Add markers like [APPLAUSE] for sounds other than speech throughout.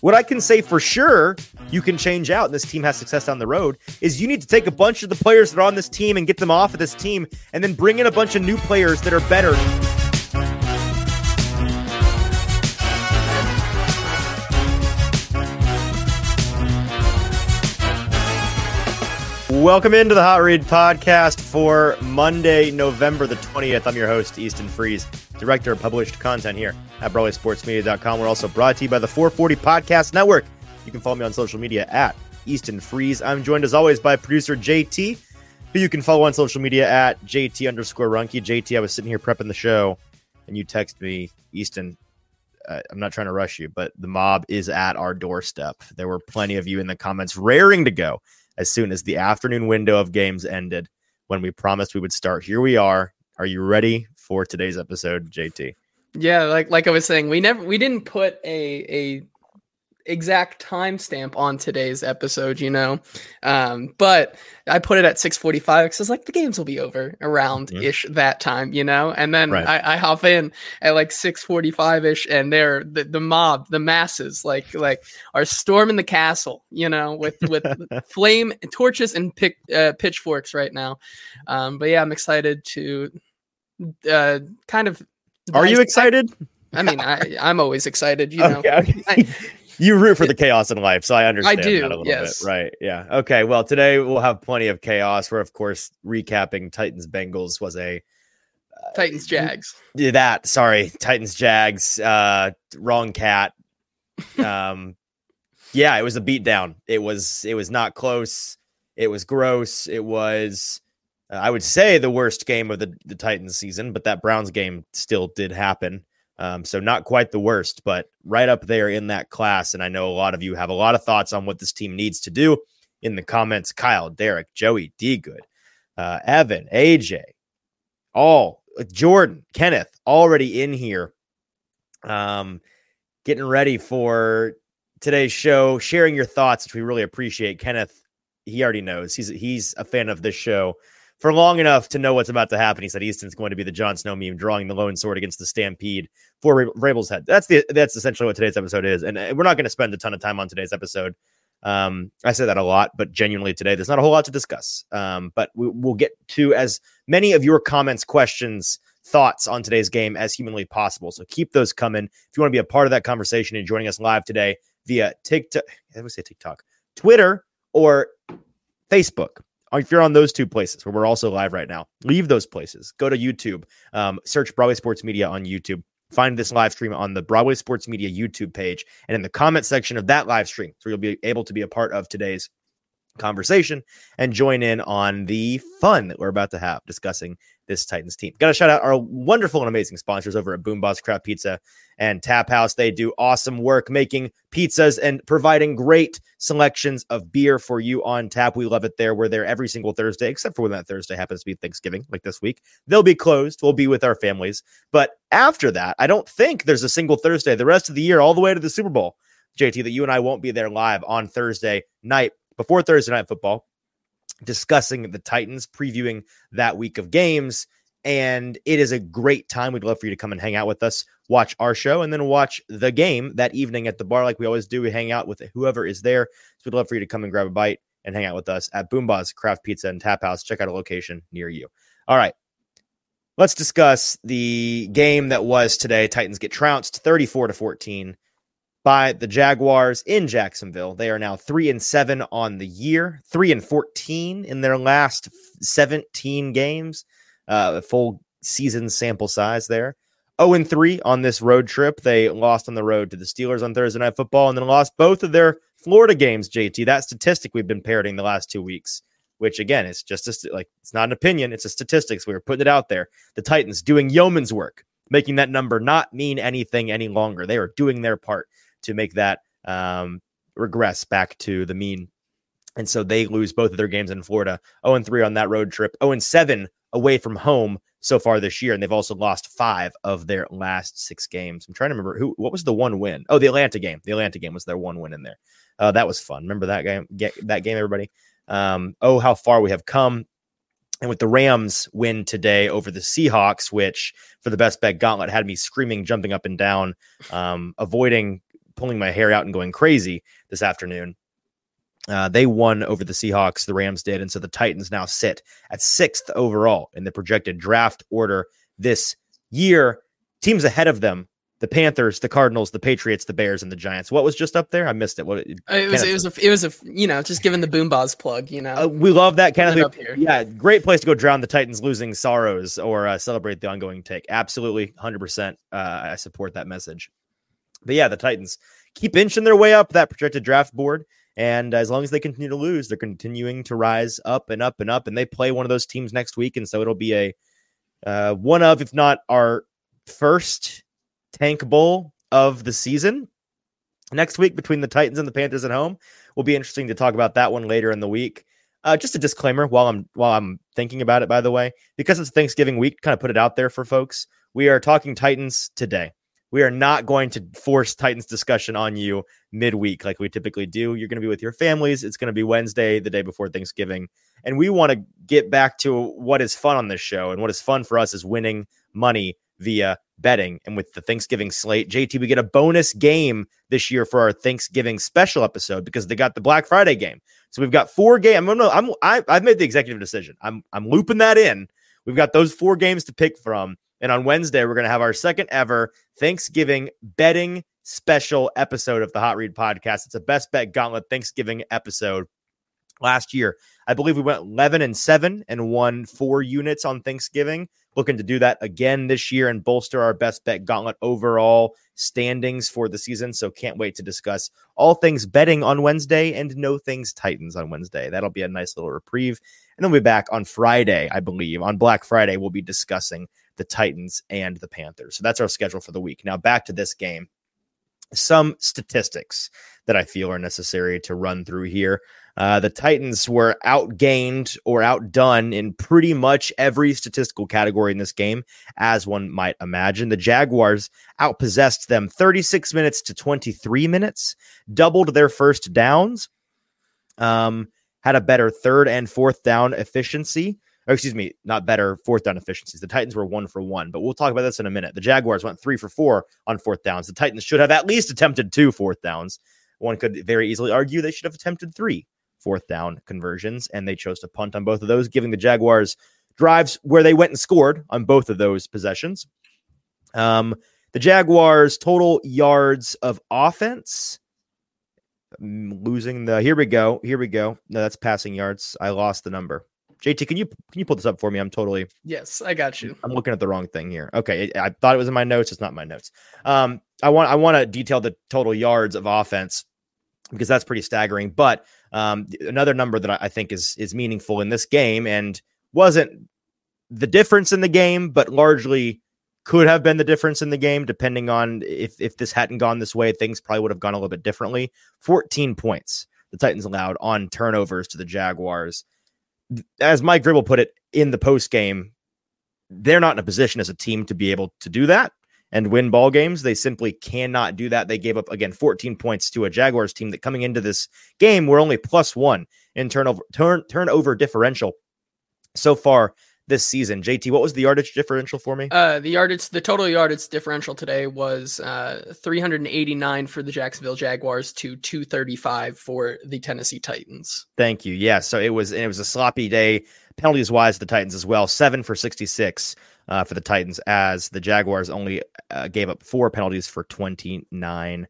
What I can say for sure you can change out and this team has success down the road is you need to take a bunch of the players that are on this team and get them off of this team and then bring in a bunch of new players that are better. Welcome into the Hot Read podcast for Monday, November the 20th. I'm your host, Easton Freeze, Director of Published Content here at BroadwaySportsMedia.com. We're also brought to you by the 440 Podcast Network. You can follow me on social media at Easton Freeze. I'm joined as always by producer JT, who you can follow on social media at JT underscore Runky. JT, I was sitting here prepping the show, and you text me, Easton, uh, I'm not trying to rush you, but the mob is at our doorstep. There were plenty of you in the comments raring to go as soon as the afternoon window of games ended when we promised we would start. Here we are. Are you ready for today's episode, JT? Yeah, like like I was saying, we never we didn't put a a exact timestamp on today's episode, you know. Um, but I put it at 6:45 because it's like the games will be over around ish mm-hmm. that time, you know. And then right. I, I, hop in at like 6:45 ish, and they're the, the mob, the masses, like like are storming the castle, you know, with with [LAUGHS] flame torches and pick, uh, pitchforks right now. Um, but yeah, I'm excited to uh, kind of. Are you excited? I mean, I, I'm always excited, you [LAUGHS] know. Okay, okay. I, [LAUGHS] you root for the chaos in life, so I understand I do, that a little yes. bit. Right. Yeah. Okay. Well, today we'll have plenty of chaos. We're of course recapping Titans Bengals was a uh, Titans Jags. That sorry, Titans Jags. Uh, wrong cat. [LAUGHS] Um, yeah, it was a beatdown. It was it was not close. It was gross. It was. Uh, I would say the worst game of the, the Titans season, but that Browns game still did happen. Um, so not quite the worst, but right up there in that class. And I know a lot of you have a lot of thoughts on what this team needs to do in the comments. Kyle, Derek, Joey, D Good, uh, Evan, AJ, all uh, Jordan, Kenneth, already in here. Um, getting ready for today's show, sharing your thoughts, which we really appreciate. Kenneth, he already knows he's he's a fan of this show for long enough to know what's about to happen. He said Easton's going to be the Jon Snow meme, drawing the lone sword against the Stampede for Vrabel's head. That's the that's essentially what today's episode is, and uh, we're not going to spend a ton of time on today's episode. Um, I say that a lot, but genuinely today, there's not a whole lot to discuss. Um, but we, will get to as many of your comments, questions, thoughts on today's game as humanly possible. So keep those coming. If you want to be a part of that conversation and joining us live today via TikTok, I would say TikTok, Twitter, or Facebook if you're on those two places where we're also live right now, leave those places. Go to YouTube, um, search Broadway Sports Media on YouTube. Find this live stream on the Broadway Sports Media YouTube page and in the comment section of that live stream. So you'll be able to be a part of today's conversation and join in on the fun that we're about to have discussing this Titans team. Got to shout out our wonderful and amazing sponsors over at BoomBozz Craft Pizza and Tap House. They do awesome work making pizzas and providing great selections of beer for you on tap. We love it there. We're there every single Thursday, except for when that Thursday happens to be Thanksgiving, like this week. They'll be closed. We'll be with our families. But after that, I don't think there's a single Thursday the rest of the year, all the way to the Super Bowl, JT, that you and I won't be there live on Thursday night before Thursday night football discussing the Titans, previewing that week of games. And it is a great time. We'd love for you to come and hang out with us, watch our show, and then watch the game that evening at the bar, like we always do. We hang out with whoever is there. So we'd love for you to come and grab a bite and hang out with us at BoomBozz Craft Pizza and Tap House. Check out a location near you. All right. Let's discuss the game that was today. Titans get trounced 34 to 14 by the Jaguars in Jacksonville. They are now 3 and 7 on the year, 3 and 14 in their last 17 games. Uh, full season sample size there. 0 and 3 on this road trip. They lost on the road to the Steelers on Thursday Night Football and then lost both of their Florida games, JT. That statistic we've been parroting the last two weeks, which again, it's just a, like it's not an opinion, it's a statistics. We were putting it out there. The Titans doing yeoman's work, making that number not mean anything any longer. They are doing their part to make that um, regress back to the mean. And so they lose both of their games in Florida 0 3 on that road trip, 0 7 away from home so far this year. And they've also lost five of their last six games. I'm trying to remember who, what was the one win? Oh, the Atlanta game. The Atlanta game was their one win in there. Uh, that was fun. Remember that game? Get that game, everybody. Um, oh, how far we have come. And with the Rams win today over the Seahawks, which for the best bet gauntlet had me screaming, jumping up and down, um, avoiding pulling my hair out and going crazy this afternoon. Uh, they won over the Seahawks, the Rams did. And so the Titans now sit at sixth overall in the projected draft order this year. Teams ahead of them the Panthers, the Cardinals, the Patriots, the Bears, and the Giants. What was just up there? I missed it. What it was? It was a. It was a. You know, just giving the BoomBozz plug. You know, uh, we love that kind of thing. Yeah, great place to go drown the Titans losing sorrows or uh, celebrate the ongoing take. Absolutely, hundred uh, percent. I support that message. But yeah, the Titans keep inching their way up that projected draft board. And as long as they continue to lose, they're continuing to rise up and up and up. And they play one of those teams next week. And so it'll be a uh, one of, if not our first tank bowl of the season next week between the Titans and the Panthers at home. Will be interesting to talk about that one later in the week. Uh, just a disclaimer while I'm while I'm thinking about it, by the way, because it's Thanksgiving week, kind of put it out there for folks. We are talking Titans today. We are not going to force Titans discussion on you midweek like we typically do. You're going to be with your families. It's going to be Wednesday, the day before Thanksgiving. And we want to get back to what is fun on this show. And what is fun for us is winning money via betting. And with the Thanksgiving slate, JT, we get a bonus game this year for our Thanksgiving special episode because they got the Black Friday game. So we've got four games. I'm, I'm I, I've made the executive decision. I'm I'm looping that in. We've got those four games to pick from. And on Wednesday, we're going to have our second ever Thanksgiving betting special episode of the Hot Read podcast. It's a best bet gauntlet Thanksgiving episode. Last year, I believe we went 11 and 7 and won four units on Thanksgiving. Looking to do that again this year and bolster our best bet gauntlet overall standings for the season. So can't wait to discuss all things betting on Wednesday and no things Titans on Wednesday. That'll be a nice little reprieve. And then we'll be back on Friday, I believe. On Black Friday, we'll be discussing the Titans and the Panthers. So that's our schedule for the week. Now back to this game. Some statistics that I feel are necessary to run through here. Uh, the Titans were outgained or outdone in pretty much every statistical category in this game, as one might imagine. The Jaguars outpossessed them 36 minutes to 23 minutes, doubled their first downs, um, had a better third and fourth down efficiency. Or excuse me, not better fourth down efficiencies. The Titans were one for one, but we'll talk about this in a minute. The Jaguars went three for four on fourth downs. The Titans should have at least attempted two fourth downs. One could very easily argue they should have attempted three fourth down conversions, and they chose to punt on both of those, giving the Jaguars drives where they went and scored on both of those possessions. Um, the Jaguars' total yards of offense mm, losing the here we go here we go. No that's passing yards. I lost the number. Jt can you can you pull this up for me? I'm totally yes i got you. I'm looking at the wrong thing here. Okay i thought it was in my notes. It's not my notes. Um i want i want to detail the total yards of offense because that's pretty staggering but um, another number that I think is is meaningful in this game and wasn't the difference in the game, but largely could have been the difference in the game, depending on if if this hadn't gone this way, things probably would have gone a little bit differently. 14 points the Titans allowed on turnovers to the Jaguars. As Mike Vrabel put it in the post game, they're not in a position as a team to be able to do that and win ball games. They simply cannot do that. They gave up again 14 points to a Jaguars team that coming into this game were only plus one in turnover turn turnover differential so far this season. JT, what was the yardage differential for me? Uh, the yardage, the total yardage differential today was uh, 389 for the Jacksonville Jaguars to 235 for the Tennessee Titans. Thank you. Yeah, so it was it was a sloppy day penalties wise. The Titans as well, seven for 66 uh, for the Titans, as the Jaguars only uh, gave up four penalties for 29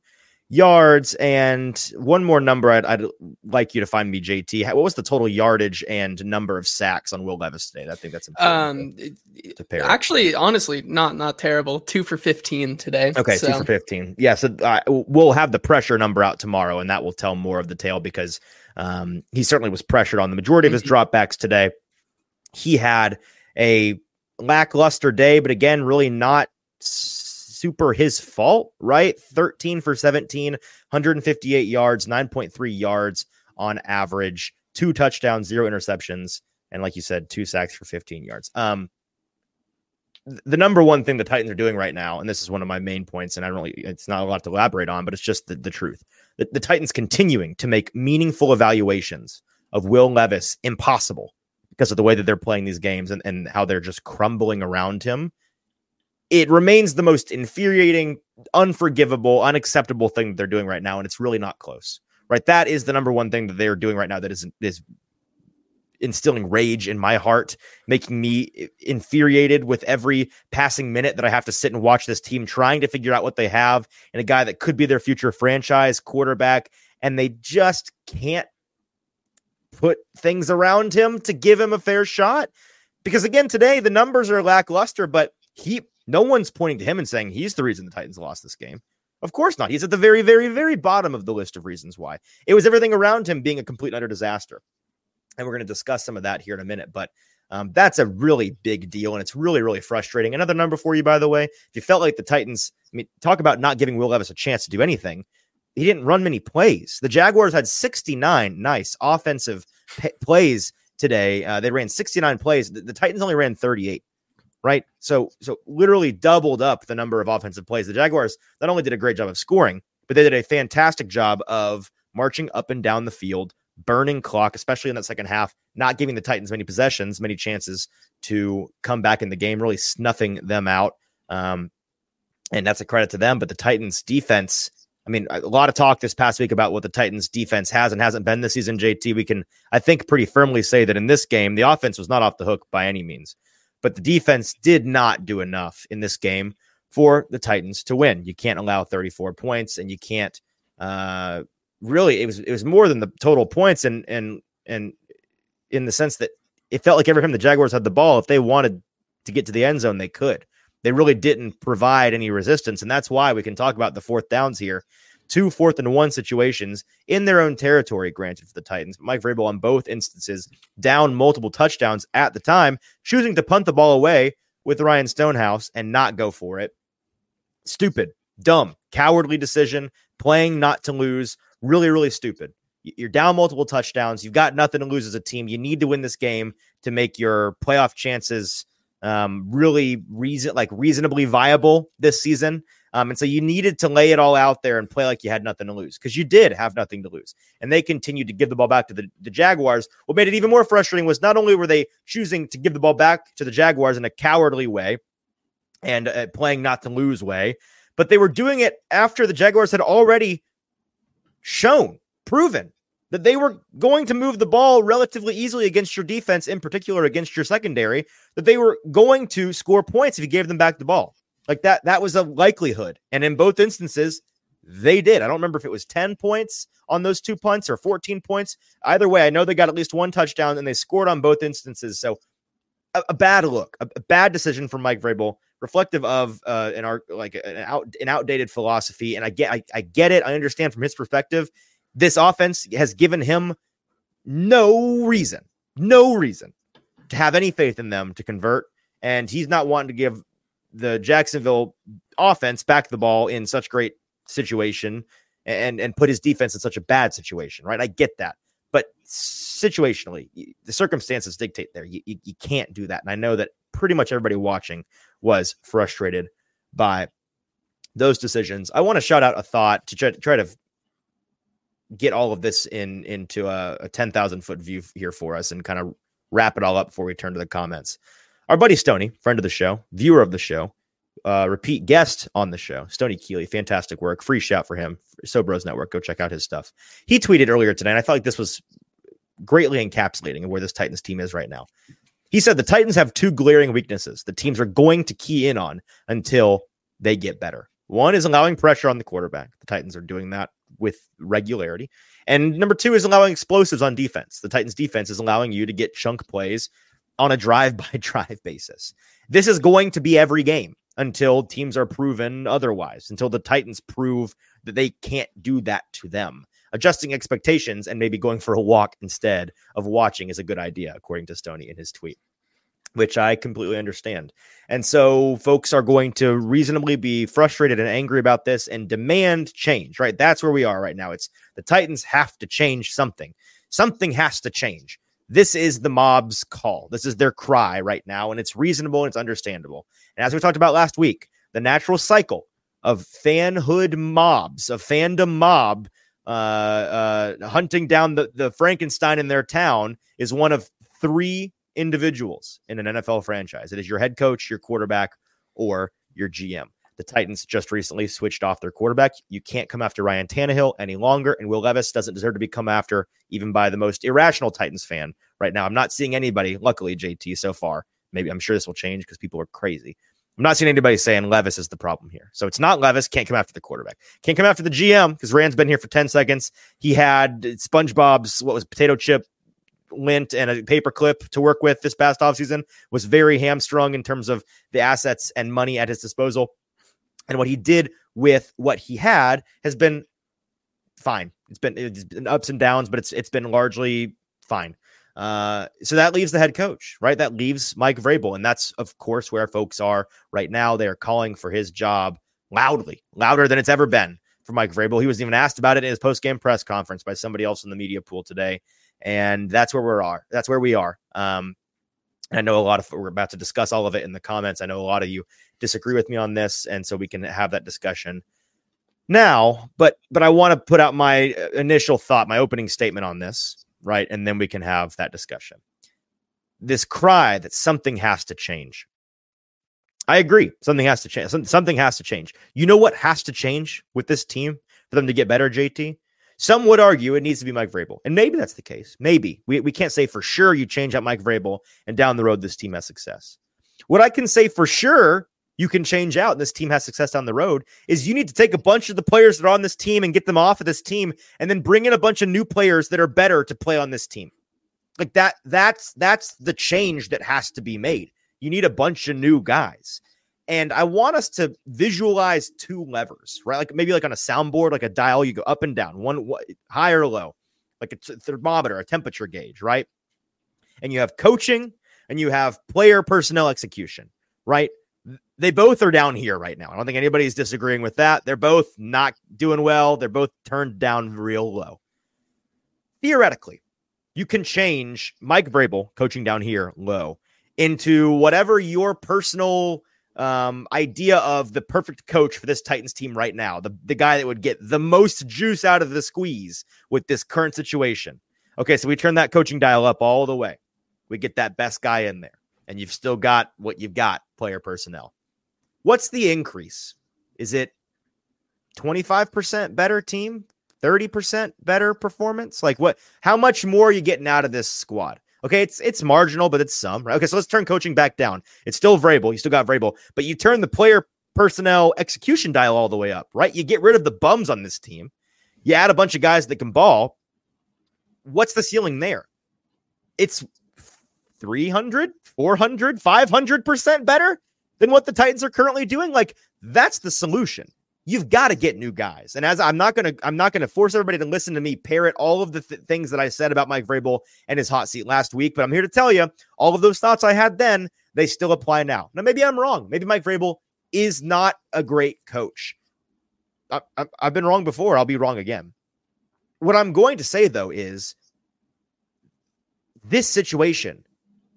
yards. And one more number I'd, I'd, like you to find me, JT. What was the total yardage and number of sacks on Will Levis today? I think that's important um, to, to pair. Actually, honestly, not not terrible. Two for 15 today. Okay, so. two for 15. Yeah, so uh, we'll have the pressure number out tomorrow, and that will tell more of the tale because um, he certainly was pressured on the majority of his mm-hmm. dropbacks today. He had a lackluster day, but again, really not super his fault, right? 13 for 17, 158 yards, 9.3 yards on average, two touchdowns, zero interceptions, and like you said, two sacks for 15 yards. Um, the number one thing the Titans are doing right now, and this is one of my main points, and I don't really, it's not a lot to elaborate on, but it's just the, the truth. The, the Titans continuing to make meaningful evaluations of Will Levis impossible because of the way that they're playing these games and, and how they're just crumbling around him it remains the most infuriating, unforgivable, unacceptable thing that they're doing right now, and it's really not close. Right, that is the number one thing that they are doing right now that is is instilling rage in my heart, making me infuriated with every passing minute that I have to sit and watch this team trying to figure out what they have and a guy that could be their future franchise quarterback, and they just can't put things around him to give him a fair shot. Because again, today the numbers are lackluster, but he no one's pointing to him and saying he's the reason the Titans lost this game. Of course not. He's at the very, very, very bottom of the list of reasons why. It was everything around him being a complete utter disaster. And we're going to discuss some of that here in a minute. But um, that's a really big deal. And it's really, really frustrating. Another number for you, by the way. If you felt like the Titans, I mean, talk about not giving Will Levis a chance to do anything. He didn't run many plays. The Jaguars had 69 nice offensive p- plays today. Uh, they ran 69 plays. The, the Titans only ran 38 right? So so literally doubled up the number of offensive plays. The Jaguars not only did a great job of scoring, but they did a fantastic job of marching up and down the field, burning clock, especially in that second half, not giving the Titans many possessions, many chances to come back in the game, really snuffing them out. Um, and that's a credit to them. But the Titans defense, I mean, a lot of talk this past week about what the Titans defense has and hasn't been this season, JT. We can, I think, pretty firmly say that in this game, the offense was not off the hook by any means but the defense did not do enough in this game for the Titans to win. You can't allow 34 points, and you can't uh, really. It was it was more than the total points, and and and in the sense that it felt like every time the Jaguars had the ball, if they wanted to get to the end zone, they could. They really didn't provide any resistance, and that's why we can talk about the fourth downs here two fourth and one situations in their own territory, granted for the Titans. Mike Vrabel on both instances down multiple touchdowns at the time, choosing to punt the ball away with Ryan Stonehouse and not go for it. Stupid, dumb, cowardly decision, playing not to lose. Really, really stupid. You're down multiple touchdowns. You've got nothing to lose as a team. You need to win this game to make your playoff chances um, really reason like reasonably viable this season. Um, and so you needed to lay it all out there and play like you had nothing to lose because you did have nothing to lose. And they continued to give the ball back to the, the Jaguars. What made it even more frustrating was not only were they choosing to give the ball back to the Jaguars in a cowardly way and uh, playing not to lose way, but they were doing it after the Jaguars had already shown, proven that they were going to move the ball relatively easily against your defense, in particular against your secondary, that they were going to score points if you gave them back the ball. Like that, that was a likelihood. And in both instances, they did. I don't remember if it was 10 points on those two punts or 14 points. Either way, I know they got at least one touchdown and they scored on both instances. So a, a bad look, a, a, bad decision from Mike Vrabel, reflective of uh, an art like an out an outdated philosophy. And I get I, I get it. I understand from his perspective. This offense has given him no reason, no reason to have any faith in them to convert. And he's not wanting to give the Jacksonville offense back the ball in such great situation and and put his defense in such a bad situation, right? I get that. But situationally, the circumstances dictate there. You, you, you can't do that. And I know that pretty much everybody watching was frustrated by those decisions. I want to shout out a thought to try, try to get all of this in into a, a 10,000 foot view here for us and kind of wrap it all up before we turn to the comments. Our buddy Stony, friend of the show, viewer of the show, uh, repeat guest on the show, Stony Keeley, fantastic work. Free shout for him. Sobros Network, go check out his stuff. He tweeted earlier today, and I felt like this was greatly encapsulating where this Titans team is right now. He said the Titans have two glaring weaknesses the teams are going to key in on until they get better. One is allowing pressure on the quarterback. The Titans are doing that with regularity. And number two is allowing explosives on defense. The Titans defense is allowing you to get chunk plays on a drive by [LAUGHS] drive basis. This is going to be every game until teams are proven otherwise, until the Titans prove that they can't do that to them. Adjusting expectations and maybe going for a walk instead of watching is a good idea, according to Stony in his tweet, which I completely understand. And so folks are going to reasonably be frustrated and angry about this and demand change, right? That's where we are right now. It's the Titans have to change something. Something has to change this is the mob's call. This is their cry right now, and it's reasonable and it's understandable. And as we talked about last week, the natural cycle of fanhood mobs, of fandom mob, uh, uh, hunting down the, the Frankenstein in their town is one of three individuals in an NFL franchise. It is your head coach, your quarterback, or your GM. The Titans just recently switched off their quarterback. You can't come after Ryan Tannehill any longer, and Will Levis doesn't deserve to be come after even by the most irrational Titans fan right now. I'm not seeing anybody, luckily, JT, so far. Maybe I'm sure this will change because people are crazy. I'm not seeing anybody saying Levis is the problem here. So it's not Levis. Can't come after the quarterback. Can't come after the GM because Ran's been here for 10 seconds. He had SpongeBob's, what was potato chip lint and a paper clip to work with this past offseason, was very hamstrung in terms of the assets and money at his disposal. And what he did with what he had has been fine. It's been, it's been ups and downs, but it's it's been largely fine. Uh, so that leaves the head coach, right? That leaves Mike Vrabel, and that's of course where folks are right now. They are calling for his job loudly, louder than it's ever been for Mike Vrabel. He was even asked about it in his post game press conference by somebody else in the media pool today, and that's where we are. That's where we are. Um, I know a lot of we're about to discuss all of it in the comments. I know a lot of you disagree with me on this, and so we can have that discussion now. But but I want to put out my uh, initial thought, my opening statement on this, right, and then we can have that discussion. This cry that something has to change. I agree. Something has to change. Something has to change. You know what has to change with this team for them to get better, JT? Some would argue it needs to be Mike Vrabel. And maybe that's the case. Maybe. We, we can't say for sure you change out Mike Vrabel and down the road this team has success. What I can say for sure you can change out and this team has success down the road is you need to take a bunch of the players that are on this team and get them off of this team and then bring in a bunch of new players that are better to play on this team. Like that that's that's the change that has to be made. You need a bunch of new guys. And I want us to visualize two levers, right? Like maybe like on a soundboard, like a dial, you go up and down, one high or low, like a thermometer, a temperature gauge, right? And you have coaching and you have player personnel execution, right? They both are down here right now. I don't think anybody's disagreeing with that. They're both not doing well. They're both turned down real low. Theoretically, you can change Mike Vrabel coaching down here low into whatever your personal um, idea of the perfect coach for this Titans team right now, the, the guy that would get the most juice out of the squeeze with this current situation. Okay, so we turn that coaching dial up all the way. We get that best guy in there, and you've still got what you've got player personnel. What's the increase? Is it 25% better team? 30% better performance? Like what how much more are you getting out of this squad? Okay, it's it's marginal, but it's some. Right? Okay, so let's turn coaching back down. It's still Vrabel. You still got Vrabel, but you turn the player personnel execution dial all the way up, right? You get rid of the bums on this team. You add a bunch of guys that can ball. What's the ceiling there? It's 300, 400, 500% better than what the Titans are currently doing. Like that's the solution you've got to get new guys. And as I'm not going to, I'm not going to force everybody to listen to me parrot all of the th- things that I said about Mike Vrabel and his hot seat last week. But I'm here to tell you all of those thoughts I had then, they still apply now. Now, maybe I'm wrong. Maybe Mike Vrabel is not a great coach. I, I, I've been wrong before. I'll be wrong again. What I'm going to say though is this situation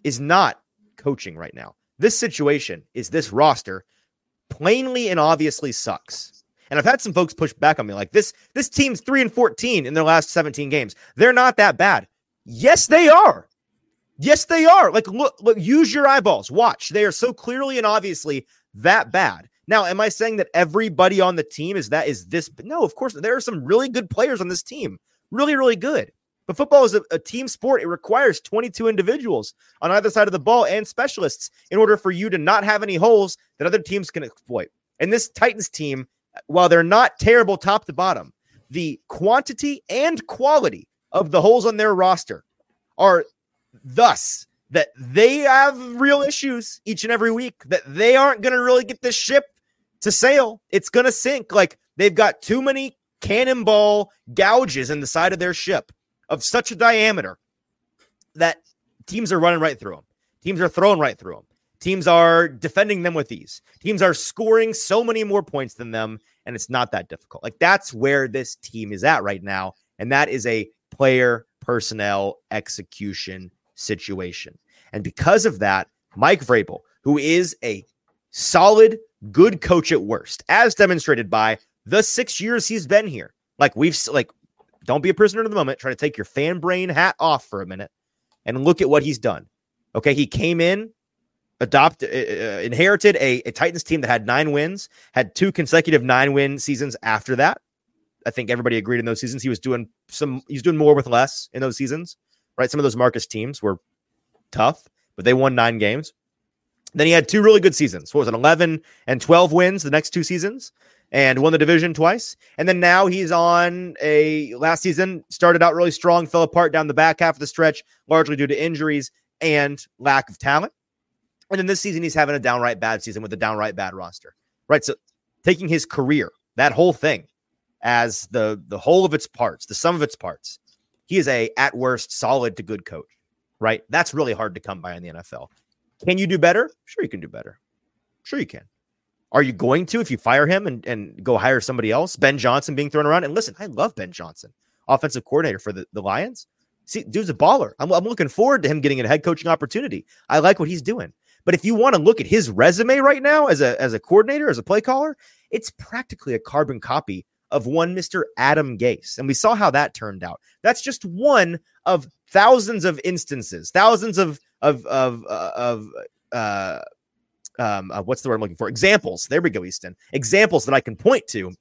is not coaching right now. This situation is this roster plainly and obviously sucks. And I've had some folks push back on me like this this team's 3 and 14 in their last 17 games. They're not that bad. Yes, they are. Yes, they are. Like look, look use your eyeballs. Watch. They are so clearly and obviously that bad. Now, am I saying that everybody on the team is that is this no, of course there are some really good players on this team. Really really good. But football is a, a, team sport. It requires 22 individuals on either side of the ball and specialists in order for you to not have any holes that other teams can exploit. And this Titans team while they're not terrible top to bottom, the quantity and quality of the holes on their roster are thus that they have real issues each and every week, that they aren't going to really get this ship to sail. It's going to sink. Like they've got too many cannonball gouges in the side of their ship of such a diameter that teams are running right through them. Teams are throwing right through them. Teams are defending them with ease. Teams are scoring so many more points than them, and it's not that difficult. Like that's where this team is at right now. And that is a player personnel execution situation. And because of that, Mike Vrabel, who is a solid, good coach at worst, as demonstrated by the six years he's been here. Like we've like, don't be a prisoner of the moment. Try to take your fan brain hat off for a minute and look at what he's done. Okay, he came in adopt uh, uh, inherited a, a Titans team that had nine wins, had two consecutive nine win seasons after that. I think everybody agreed in those seasons he was doing some he's doing more with less in those seasons, right? Some of those Marcus teams were tough, but they won nine games. Then he had two really good seasons. What was it, 11 and 12 wins the next two seasons and won the division twice. And then now he's on a last season, started out really strong, fell apart down the back half of the stretch, largely due to injuries and lack of talent. And then this season, he's having a downright bad season with a downright bad roster, right? So taking his career, that whole thing, as the the whole of its parts, the sum of its parts, he is a at worst solid to good coach, right? That's really hard to come by in the NFL. Can you do better? Sure, you can do better. Sure, you can. Are you going to if you fire him and, and go hire somebody else? Ben Johnson being thrown around. And listen, I love Ben Johnson, offensive coordinator for the, the Lions. See, dude's a baller. I'm, I'm looking forward to him getting a head coaching opportunity. I like what he's doing. But if you want to look at his resume right now as a as a coordinator, as a play caller, it's practically a carbon copy of one Mr. Adam Gase. And we saw how that turned out. That's just one of thousands of instances, thousands of of of uh, of uh, um, uh, what's the word I'm looking for? Examples. There we go, Easton. Examples that I can point to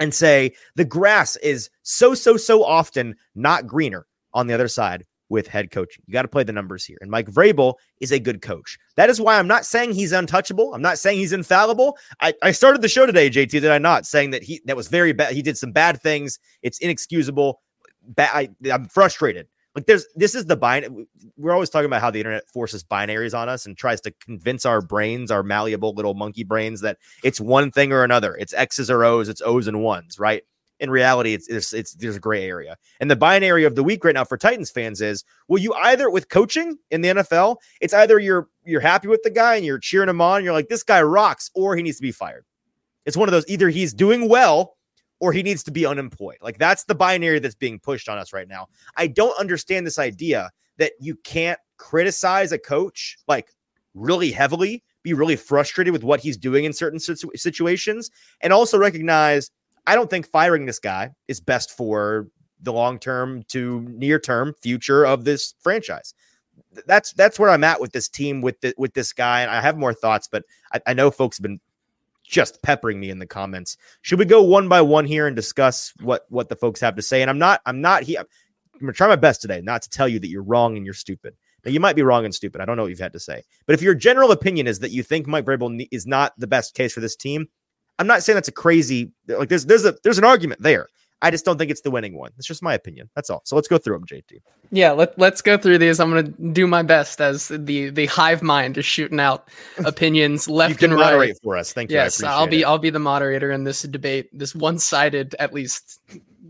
and say the grass is so so so often not greener on the other side with head coaching. You got to play the numbers here. And Mike Vrabel is a good coach. That is why I'm not saying he's untouchable. I'm not saying he's infallible. I, I started the show today, JT, did I not? Saying that he that was very bad. He did some bad things. It's inexcusable. Ba- I, I'm frustrated. Like there's this is the binary. We're always talking about how the internet forces binaries on us and tries to convince our brains, our malleable little monkey brains, that it's one thing or another. It's X's or O's, it's O's and ones, right? In reality, it's, it's, it's there's a gray area. And the binary of the week right now for Titans fans is: will you either with coaching in the NFL, it's either you're you're happy with the guy and you're cheering him on, you're like this guy rocks, or he needs to be fired. It's one of those: either he's doing well or he needs to be unemployed. Like that's the binary that's being pushed on us right now. I don't understand this idea that you can't criticize a coach like really heavily, be really frustrated with what he's doing in certain situ- situations, and also recognize I don't think firing this guy is best for the long term to near term future of this franchise. That's that's where I'm at with this team with the, with this guy, and I have more thoughts, but I, I know folks have been just peppering me in the comments. Should we go one by one here and discuss what what the folks have to say? And I'm not I'm not here. I'm gonna try my best today not to tell you that you're wrong and you're stupid. Now you might be wrong and stupid. I don't know what you've had to say, but if your general opinion is that you think Mike Vrabel is not the best case for this team, I'm not saying that's a crazy like there's there's a there's an argument there. I just don't think it's the winning one. It's just my opinion. That's all. So let's go through them, JT. Yeah, let, let's go through these. I'm going to do my best as the the hive mind is shooting out [LAUGHS] opinions left and right for us. Thank you. Yes, I'll be it. I'll be the moderator in this debate, this one sided at least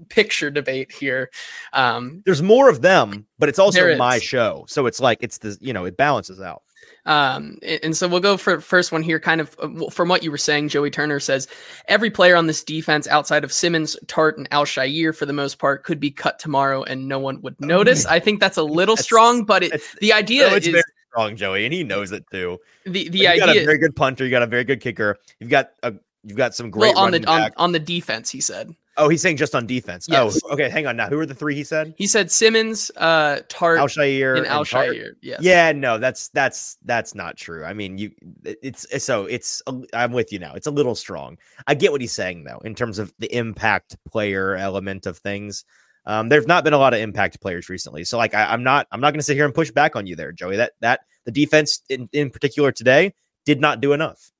picture debate here. Um, There's more of them, but it's also my show, so it's like it's the you know it balances out. Um, and so we'll go for first one here. Kind of uh, from what you were saying, Joey Turner says every player on this defense outside of Simmons, Tart, and Al-Shaair, for the most part, could be cut tomorrow and no one would oh notice. I think that's a [LAUGHS] little strong, but it, the idea no, is very strong, Joey, and he knows it too. The the idea, got a very good punter, you got a very good kicker, you've got a you've got some great well, on the on, on the defense. He said. Oh, he's saying just on defense. Oh, yes. Oh, okay. Hang on. Now, who are the three he said? He said Simmons, uh, Tart, Al-Shaair, and Al-Shaair. Yes. Yeah. No, that's that's that's not true. I mean, you. It's so it's. I'm with you now. It's a little strong. I get what he's saying though, in terms of the impact player element of things. Um, there've not been a lot of impact players recently, so like I, am not. I'm not going to sit here and push back on you there, Joey. That that the defense in, in particular today did not do enough.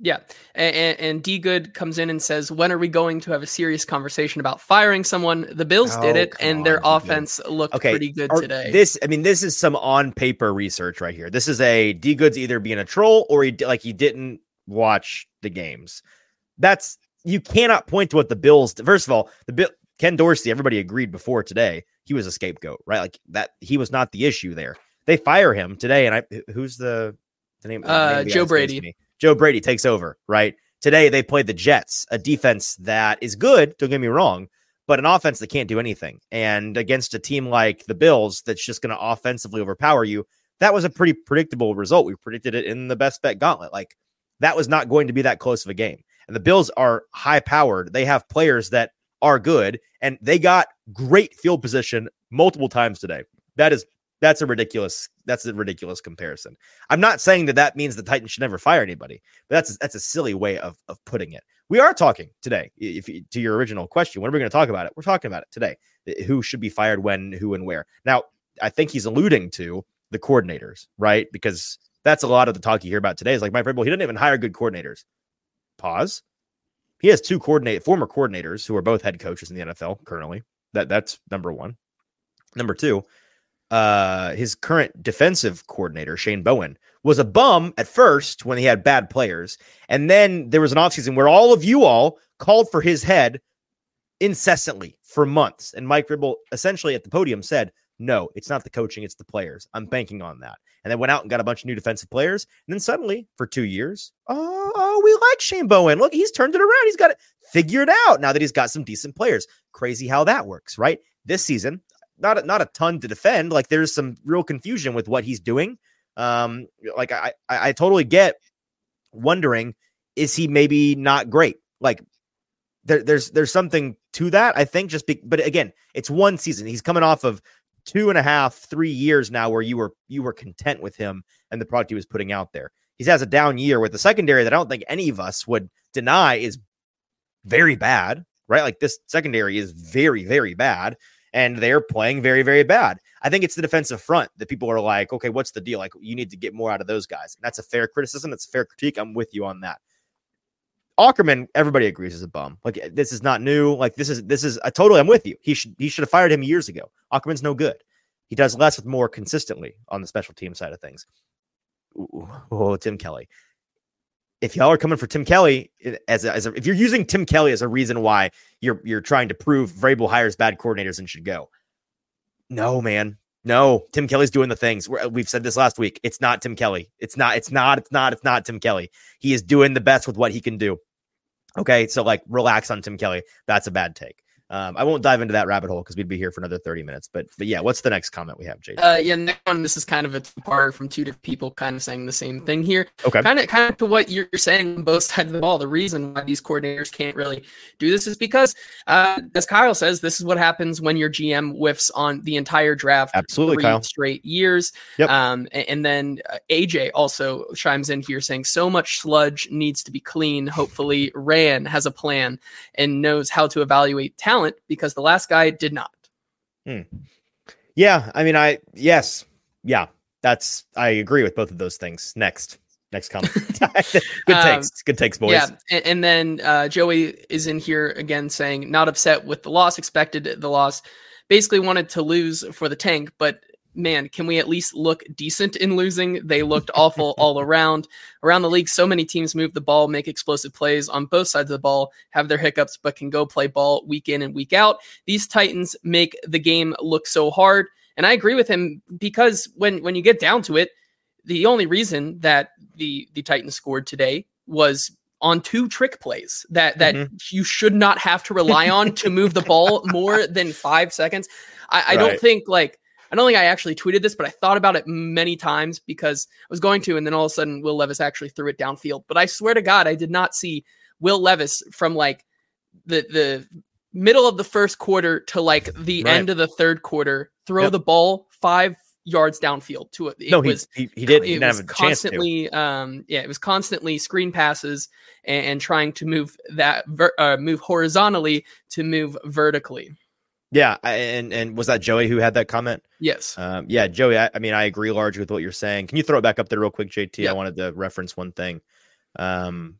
Yeah, and, and, D Good comes in and says, "When are we going to have a serious conversation about firing someone?" The Bills oh, did it, and their on, offense looked okay. pretty good Are, today. This, I mean, this is some on paper research right here. This is a D Good's either being a troll or he like he didn't watch the games. That's you cannot point to what the Bills. First of all, the Bill Ken Dorsey. Everybody agreed before today he was a scapegoat, right? Like that he was not the issue there. They fire him today, and I who's the the name? Uh, the name Joe Brady. Joe Brady takes over, right? Today they played the Jets, a defense that is good, don't get me wrong, but an offense that can't do anything. And against a team like the Bills that's just going to offensively overpower you, that was a pretty predictable result. We predicted it in the best bet gauntlet. Like that was not going to be that close of a game. And the Bills are high powered. They have players that are good, and they got great field position multiple times today. That is That's a ridiculous. That's a ridiculous comparison. I'm not saying that that means the Titans should never fire anybody, but that's that's a silly way of of putting it. We are talking today. If to your original question, when are we going to talk about it? We're talking about it today. Who should be fired when, who, and where? Now, I think he's alluding to the coordinators, right? Because that's a lot of the talk you hear about today. Is like my Mike Vrabel, he didn't even hire good coordinators. Pause. He has two coordinate former coordinators who are both head coaches in the NFL currently. That that's number one. Number two, uh, his current defensive coordinator, Shane Bowen, was a bum at first when he had bad players. And then there was an offseason where all of you all called for his head incessantly for months. And Mike Vrabel essentially at the podium said, no, it's not the coaching, it's the players. I'm banking on that. And then went out and got a bunch of new defensive players. And then suddenly, for two years, oh, oh, we like Shane Bowen. Look, he's turned it around. He's got it figured out now that he's got some decent players. Crazy how that works, right? This season, not a, not a ton to defend. Like there's some real confusion with what he's doing. Um, like I, I, I totally get wondering is he maybe not great? Like there, there's there's something to that. I think just be, but again, it's one season. He's coming off of two and a half, three years now where you were you were content with him and the product he was putting out there. He has a down year with the secondary that I don't think any of us would deny is very bad, right? Like this secondary is very, very bad and they're playing very, very bad. I think it's the defensive front that people are like, okay, what's the deal? Like, you need to get more out of those guys. And that's a fair criticism. That's a fair critique. I'm with you on that. Aukerman, everybody agrees is a bum. Like eh, this is not new. Like this is this is I totally I'm with you. He should he should have fired him years ago. Aukerman's no good. He does less with more consistently on the special team side of things. Ooh, oh, Tim Kelly if y'all are coming for Tim Kelly as a, as a, if you're using Tim Kelly as a reason why you're you're trying to prove Vrabel hires bad coordinators and should go, no, man, no. Tim Kelly's doing the things. We've said this last week. It's not Tim Kelly. It's not. It's not. It's not. It's not Tim Kelly. He is doing the best with what he can do. Okay, so like relax on Tim Kelly. That's a bad take. Um, I won't dive into that rabbit hole because we'd be here for another 30 minutes. But but yeah, what's the next comment we have, Jay? Uh, yeah, next one. This is kind of a part from two different people, kind of saying the same thing here. Okay. Kind of kind of to what you're saying on both [LAUGHS] sides of the ball. The reason why these coordinators can't really do this is because, uh, as Kyle says, this is what happens when your GM whiffs on the entire draft. Absolutely, Kyle. Straight years. Yep. Um, and, and then uh, AJ also chimes in here saying so much sludge needs to be clean. Hopefully, Ran has a plan and knows how to evaluate talent because the last last guy did not. Hmm. Yeah, I mean, I yes, yeah, that's I agree with both of those things. Next, next comment. [LAUGHS] [LAUGHS] good um, takes, good takes, boys. Yeah, and, and then uh, Joey is in here again saying not upset with the loss, expected the loss, basically wanted to lose for the tank, but man, can we at least look decent in losing? They looked awful [LAUGHS] all around. Around the league, so many teams move the ball, make explosive plays on both sides of the ball, have their hiccups, but can go play ball week in and week out. These Titans make the game look so hard. And I agree with him because when when you get down to it, the only reason that the the Titans scored today was on two trick plays that that mm-hmm. you should not have to rely on to move the ball [LAUGHS] more than five seconds. I, I right. don't think like I don't think I actually tweeted this, but I thought about it many times because I was going to, and then all of a sudden Will Levis actually threw it downfield. But I swear to God, I did not see Will Levis from like the the middle of the first quarter to like the right. end of the third quarter throw yep. the ball five yards downfield to it. it no, was, he, he, he did. He it was constantly, um, yeah, it was constantly screen passes and, and trying to move that ver- uh, move horizontally to move vertically. Yeah, and and was that Joey who had that comment? Yes. Um, yeah, Joey. I, I, mean, I agree largely with what you're saying. Can you throw it back up there real quick, JT? Yep. I wanted to reference one thing. Um,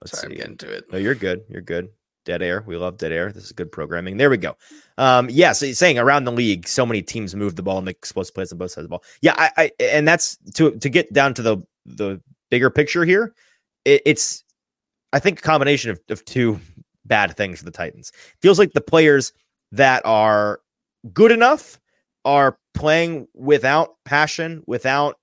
let's Sorry, see. I'm getting to it. No, you're good. You're good. Dead air. We love dead air. This is good programming. There we go. Um, yeah. So saying around the league, so many teams move the ball and make explosive plays on both sides of the ball. Yeah, I, I and that's to to get down to the the bigger picture here. It, it's I think a combination of, of two bad things for the Titans. Feels like the players that are good enough are playing without passion, without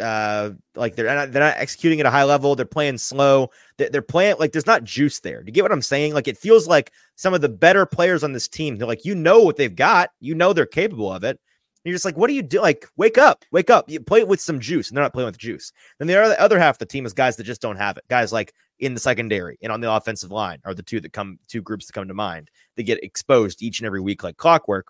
uh like they're not they're not executing at a high level. They're playing slow. They're, they're playing like there's not juice there. Do you get what i'm saying? Like it feels like some of the better players on this team they're like you know what they've got. You know they're capable of it you're just like, what do you do? Like, wake up, wake up. You play with some juice, and they're not playing with juice. Then the other, other half of the team is guys that just don't have it. Guys like in the secondary and on the offensive line are the two that come, two groups that come to mind. They get exposed each and every week like clockwork.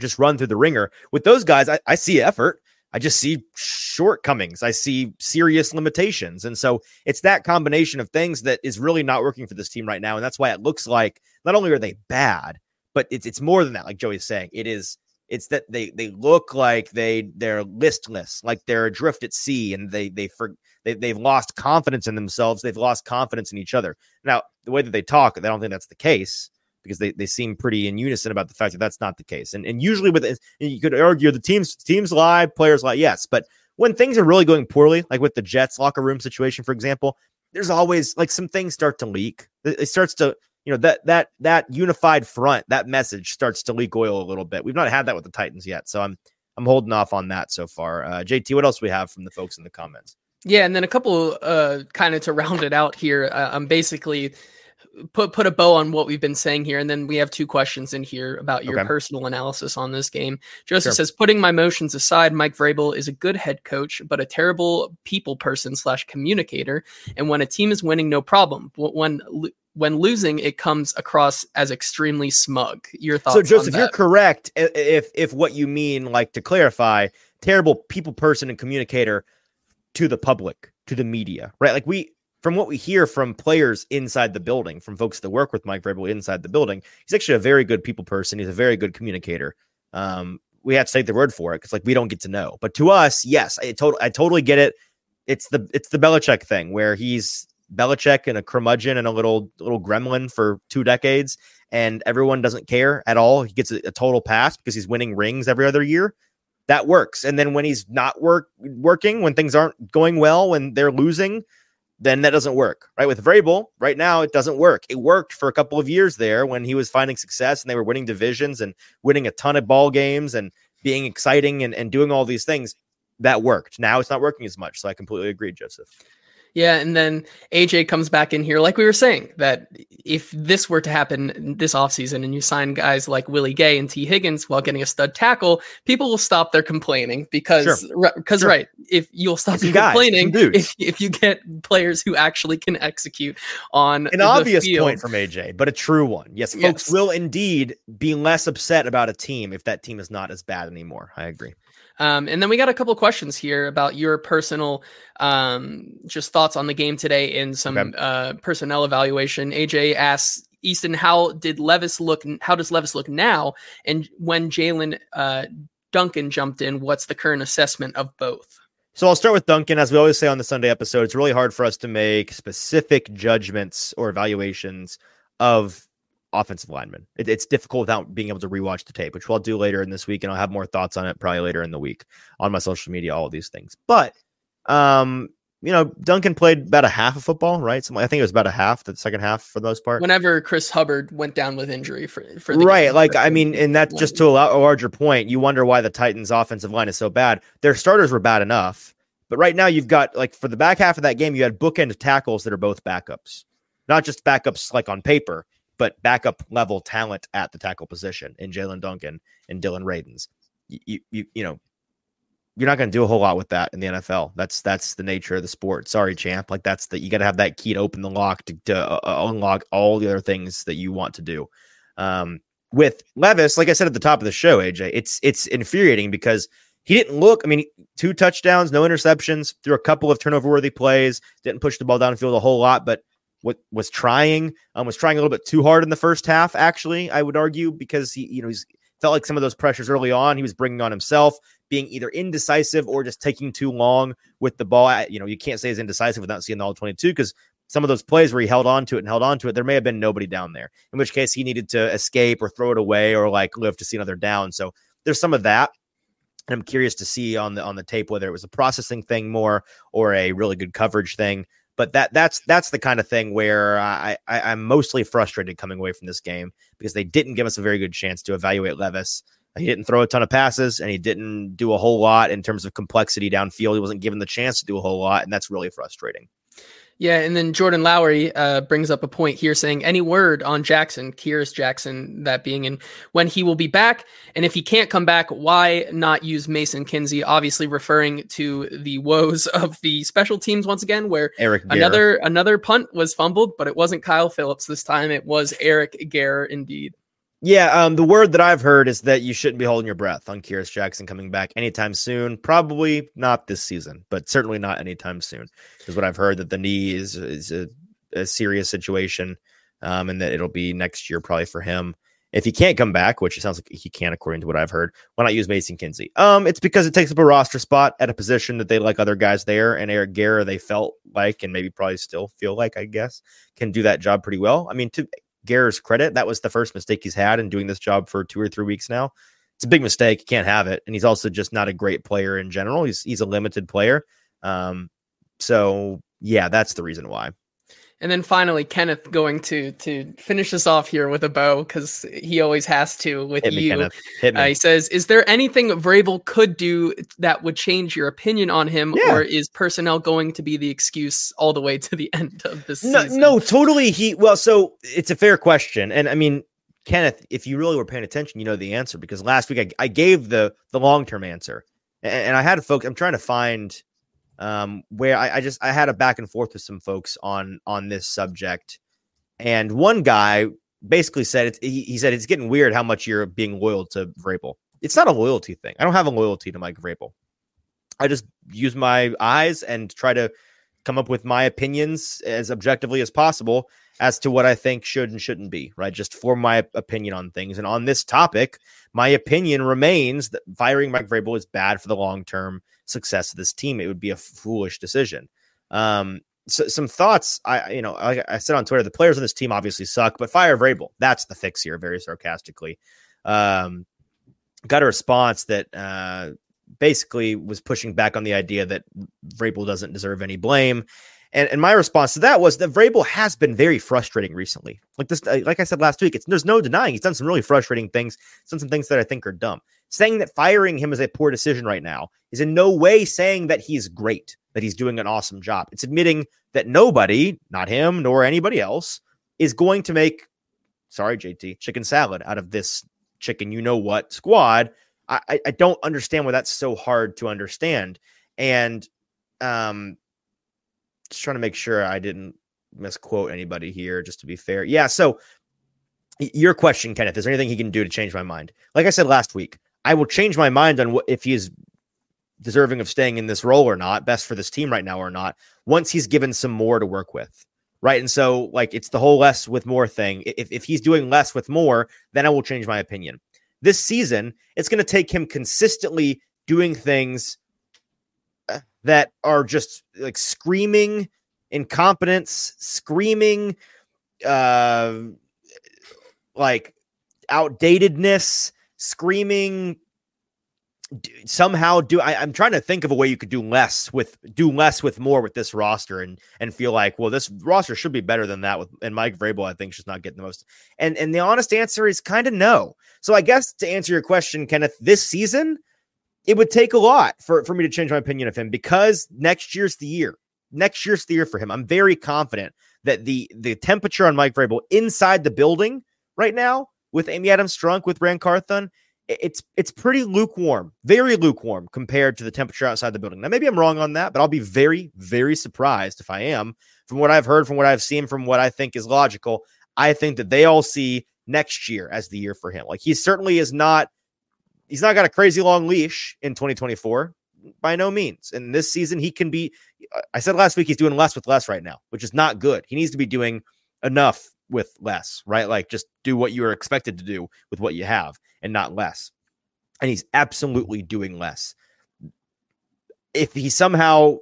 just run through the ringer. With those guys, I, I see effort. I just see shortcomings. I see serious limitations. And so it's that combination of things that is really not working for this team right now. And that's why it looks like not only are they bad, but it's it's more than that, like Joey's saying. It is it's that they they look like they they're listless, like they're adrift at sea, and they they for they they've lost confidence in themselves. They've lost confidence in each other. Now, the way that they talk, I don't think that's the case because they, they seem pretty in unison about the fact that that's not the case. And and usually with it, you could argue the teams teams lie, players lie, yes, but when things are really going poorly, like with the Jets locker room situation, for example, there's always like some things start to leak. It starts to you know that that that unified front, that message starts to leak oil a little bit. We've not had that with the Titans yet, so I'm I'm holding off on that so far. Uh, JT, what else we have from the folks in the comments? Yeah, and then a couple uh, kind of to round it out here. Uh, I'm basically put put a bow on what we've been saying here, and then we have two questions in here about your okay. personal analysis on this game. Joseph sure. says, putting my motions aside, Mike Vrabel is a good head coach, but a terrible people person slash communicator. And when a team is winning, no problem. When when losing, it comes across as extremely smug. Your thoughts? So, Joseph, you're correct. If if what you mean, like to clarify, terrible people person and communicator to the public, to the media, right? Like we from what we hear from players inside the building, from folks that work with Mike Vrabel inside the building, he's actually a very good people person. He's a very good communicator. Um, we have to take the word for it because like we don't get to know. But to us, yes, I totally I totally get it. It's the it's the Belichick thing where he's Belichick and a curmudgeon and a little little gremlin for two decades, and everyone doesn't care at all. He gets a, a total pass because he's winning rings every other year. That works. And then when he's not work working, when things aren't going well, when they're losing, then that doesn't work, right? With Vrabel, right now, it doesn't work. It worked for a couple of years there when he was finding success and they were winning divisions and winning a ton of ball games and being exciting and, and doing all these things. That worked. Now it's not working as much. So I completely agree, Joseph. Yeah, and then AJ comes back in here, like we were saying, that if this were to happen this offseason and you sign guys like Willie Gay and Tee Higgins while getting a stud tackle, people will stop their complaining because, because sure. right, if you'll stop complaining [LAUGHS] if, if you get players who actually can execute on an obvious field. point from AJ, but a true one. Yes, folks yes. will indeed be less upset about a team if that team is not as bad anymore. I agree. Um, and then we got a couple questions here about your personal um, just thoughts on the game today and some okay. uh, personnel evaluation. AJ asks Easton, how did Levis look? How does Levis look now? And when Jaelyn uh, Duncan jumped in, what's the current assessment of both? So I'll start with Duncan. As we always say on the Sunday episode, it's really hard for us to make specific judgments or evaluations of offensive lineman. It, it's difficult without being able to rewatch the tape, which we'll do later in this week, and I'll have more thoughts on it probably later in the week on my social media, all of these things. But um, you know, Duncan played about a half of football, right? So I think it was about a half, the second half for the most part. Whenever Chris Hubbard went down with injury for, for right, game, like I mean, and that's just to a, a larger point. You wonder why the Titans' offensive line is so bad. Their starters were bad enough, but right now you've got like for the back half of that game, you had bookend tackles that are both backups, not just backups like on paper but backup level talent at the tackle position in Jaelyn Duncan and Dillon Radunz. You, you, you know, you're not going to do a whole lot with that in the NFL. That's that's the nature of the sport. Sorry, champ. Like that's the you got to have that key to open the lock to, to uh, uh, unlock all the other things that you want to do. Um, with Levis, like I said at the top of the show, AJ, it's it's infuriating because he didn't look. I mean, two touchdowns, no interceptions, threw a couple of turnover worthy plays, didn't push the ball downfield a whole lot, but what was trying um, was trying a little bit too hard in the first half. Actually, I would argue because he you know he's felt like some of those pressures early on he was bringing on himself, being either indecisive or just taking too long with the ball. You know, you can't say he's indecisive without seeing the all twenty two because some of those plays where he held on to it and held on to it, there may have been nobody down there. In which case, he needed to escape or throw it away or like live to see another down. So there's some of that. And I'm curious to see on the on the tape whether it was a processing thing more or a really good coverage thing. But that that's that's the kind of thing where I, I am mostly frustrated coming away from this game because they didn't give us a very good chance to evaluate Levis. He didn't throw a ton of passes and he didn't do a whole lot in terms of complexity downfield. He wasn't given the chance to do a whole lot, and that's really frustrating. Yeah, and then Jordan Lowry uh, brings up a point here saying any word on Jackson, Kearis Jackson, that being, and when he will be back, and if he can't come back, why not use Mason Kinsey? Obviously, referring to the woes [LAUGHS] of the special teams once again, where Eric another another punt was fumbled, but it wasn't Kyle Phillips this time; it was Eric Garror, indeed. Yeah, um, the word that I've heard is that you shouldn't be holding your breath on Kearis Jackson coming back anytime soon. Probably not this season, but certainly not anytime soon. Is what I've heard that the knee is is a, a serious situation, um, and that it'll be next year probably for him. If he can't come back, which it sounds like he can, according to what I've heard, why not use Mason Kinsey? Um, it's because it takes up a roster spot at a position that they like other guys there, and Eric Garror they felt like, and maybe probably still feel like, I guess, can do that job pretty well. I mean, to Garror's credit, that was the first mistake he's had in doing this job for two or three weeks now. It's a big mistake. He can't have it, and he's also just not a great player in general. He's he's a limited player. Um, so yeah, that's the reason why. And then finally, Kenneth going to to finish us off here with a bow because he always has to with Hit me, you. Kenneth. Hit me. Uh, he says, "Is there anything Vrabel could do that would change your opinion on him, Yeah. or is personnel going to be the excuse all the way to the [LAUGHS] end of this no, season?" no, totally. He well, so it's a fair question, and I mean, Kenneth, if you really were paying attention, you know the answer because last week I, I gave the the long term answer, and, and I had a folks. I'm trying to find um where I, I just I had a back and forth with some folks on on this subject, and one guy basically said he, he said it's getting weird how much you're being loyal to Vrabel. It's not a loyalty thing. I don't have a loyalty to Mike Vrabel. I just use my eyes and try to come up with my opinions as objectively as possible as to what I think should and shouldn't be, right? Just for my opinion on things. And on this topic, my opinion remains that firing Mike Vrabel is bad for the long term success of this team. It would be a foolish decision. Um, so some thoughts. I, you know, like I said on Twitter, the players on this team obviously suck, but fire Vrabel. That's the fix here, very sarcastically. Um, got a response that uh, basically was pushing back on the idea that Vrabel doesn't deserve any blame. And, and my response to that was that Vrabel has been very frustrating recently. Like this, uh, like I said last week, it's there's no denying he's done some really frustrating things. He's done some things that I think are dumb. Saying that firing him is a poor decision right now is in no way saying that he's great, that he's doing an awesome job. It's admitting that nobody, not him nor anybody else, is going to make, sorry, JT, chicken salad out of this chicken, you know what squad. I, I- I don't understand why that's so hard to understand. And um just trying to make sure I didn't misquote anybody here, just to be fair. Yeah, so your question, Kenneth, is there anything he can do to change my mind? Like I said last week, I will change my mind on what if he is deserving of staying in this role or not, best for this team right now or not, once he's given some more to work with. Right. And so, like, it's the whole less with more thing. If, if he's doing less with more, then I will change my opinion. This season, it's going to take him consistently doing things that are just like screaming incompetence, screaming, uh, like outdatedness, screaming somehow do I, I'm trying to think of a way you could do less with do less with more with this roster and and feel like well this roster should be better than that with and Mike Vrabel I think just not getting the most. And and the honest answer is kind of no. So I guess to answer your question Kenneth this season it would take a lot for for me to change my opinion of him because next year's the year next year's the year for him I'm very confident that the the temperature on Mike Vrabel inside the building right now with Amy Adams Strunk with Ran Carthon it's it's pretty lukewarm, very lukewarm compared to the temperature outside the building. Now, maybe I'm wrong on that, but I'll be very, very surprised if I am. From what I've heard, from what I've seen, from what I think is logical, I think that they all see next year as the year for him. Like he certainly is not, he's not got a crazy long leash in 2024 by no means. And this season, he can be. I said last week he's doing less with less right now, which is not good. He needs to be doing enough with less, right? Like just do what you are expected to do with what you have and not less. And he's absolutely doing less. If he somehow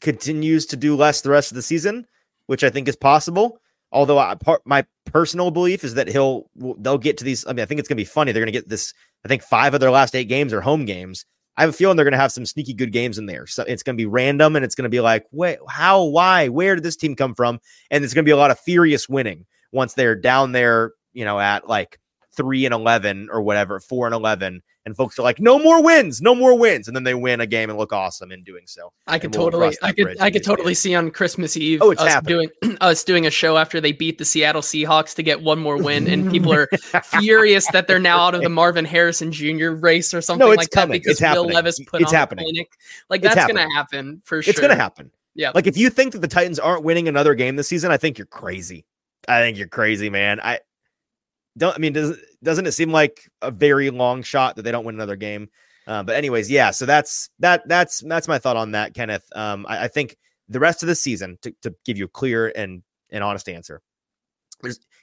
continues to do less the rest of the season, which I think is possible, although I, part, my personal belief is that he'll they'll get to these. I mean, I think it's going to be funny. They're going to get this. I think five of their last eight games are home games. I have a feeling they're going to have some sneaky good games in there. So it's going to be random and it's going to be like, wait, how, why, where did this team come from? And it's going to be a lot of furious winning once they're down there, you know, at like three and 11 or whatever, four and 11. And folks are like, no more wins, no more wins. And then they win a game and look awesome in doing so. I could we'll totally, I could, I could totally see on Christmas Eve Oh, it's us happening. doing [CLEARS THROAT] us doing a show after they beat the Seattle Seahawks to get one more win, and people are [LAUGHS] furious that they're now out of the [LAUGHS] Marvin Harrison Jr. race or something it's like coming. that because It's Will happening. Levis put It's on happening. the clinic. Like that's gonna happen for sure. It's going to happen. Yeah. Like if you think that the Titans aren't winning another game this season, I think you're crazy. I think you're crazy, man. I don't I mean does doesn't it seem like a very long shot that they don't win another game? Uh, but anyways, yeah. So that's that that's that's my thought on that, Kenneth. Um, I, I think the rest of the season to, to give you a clear and an honest answer.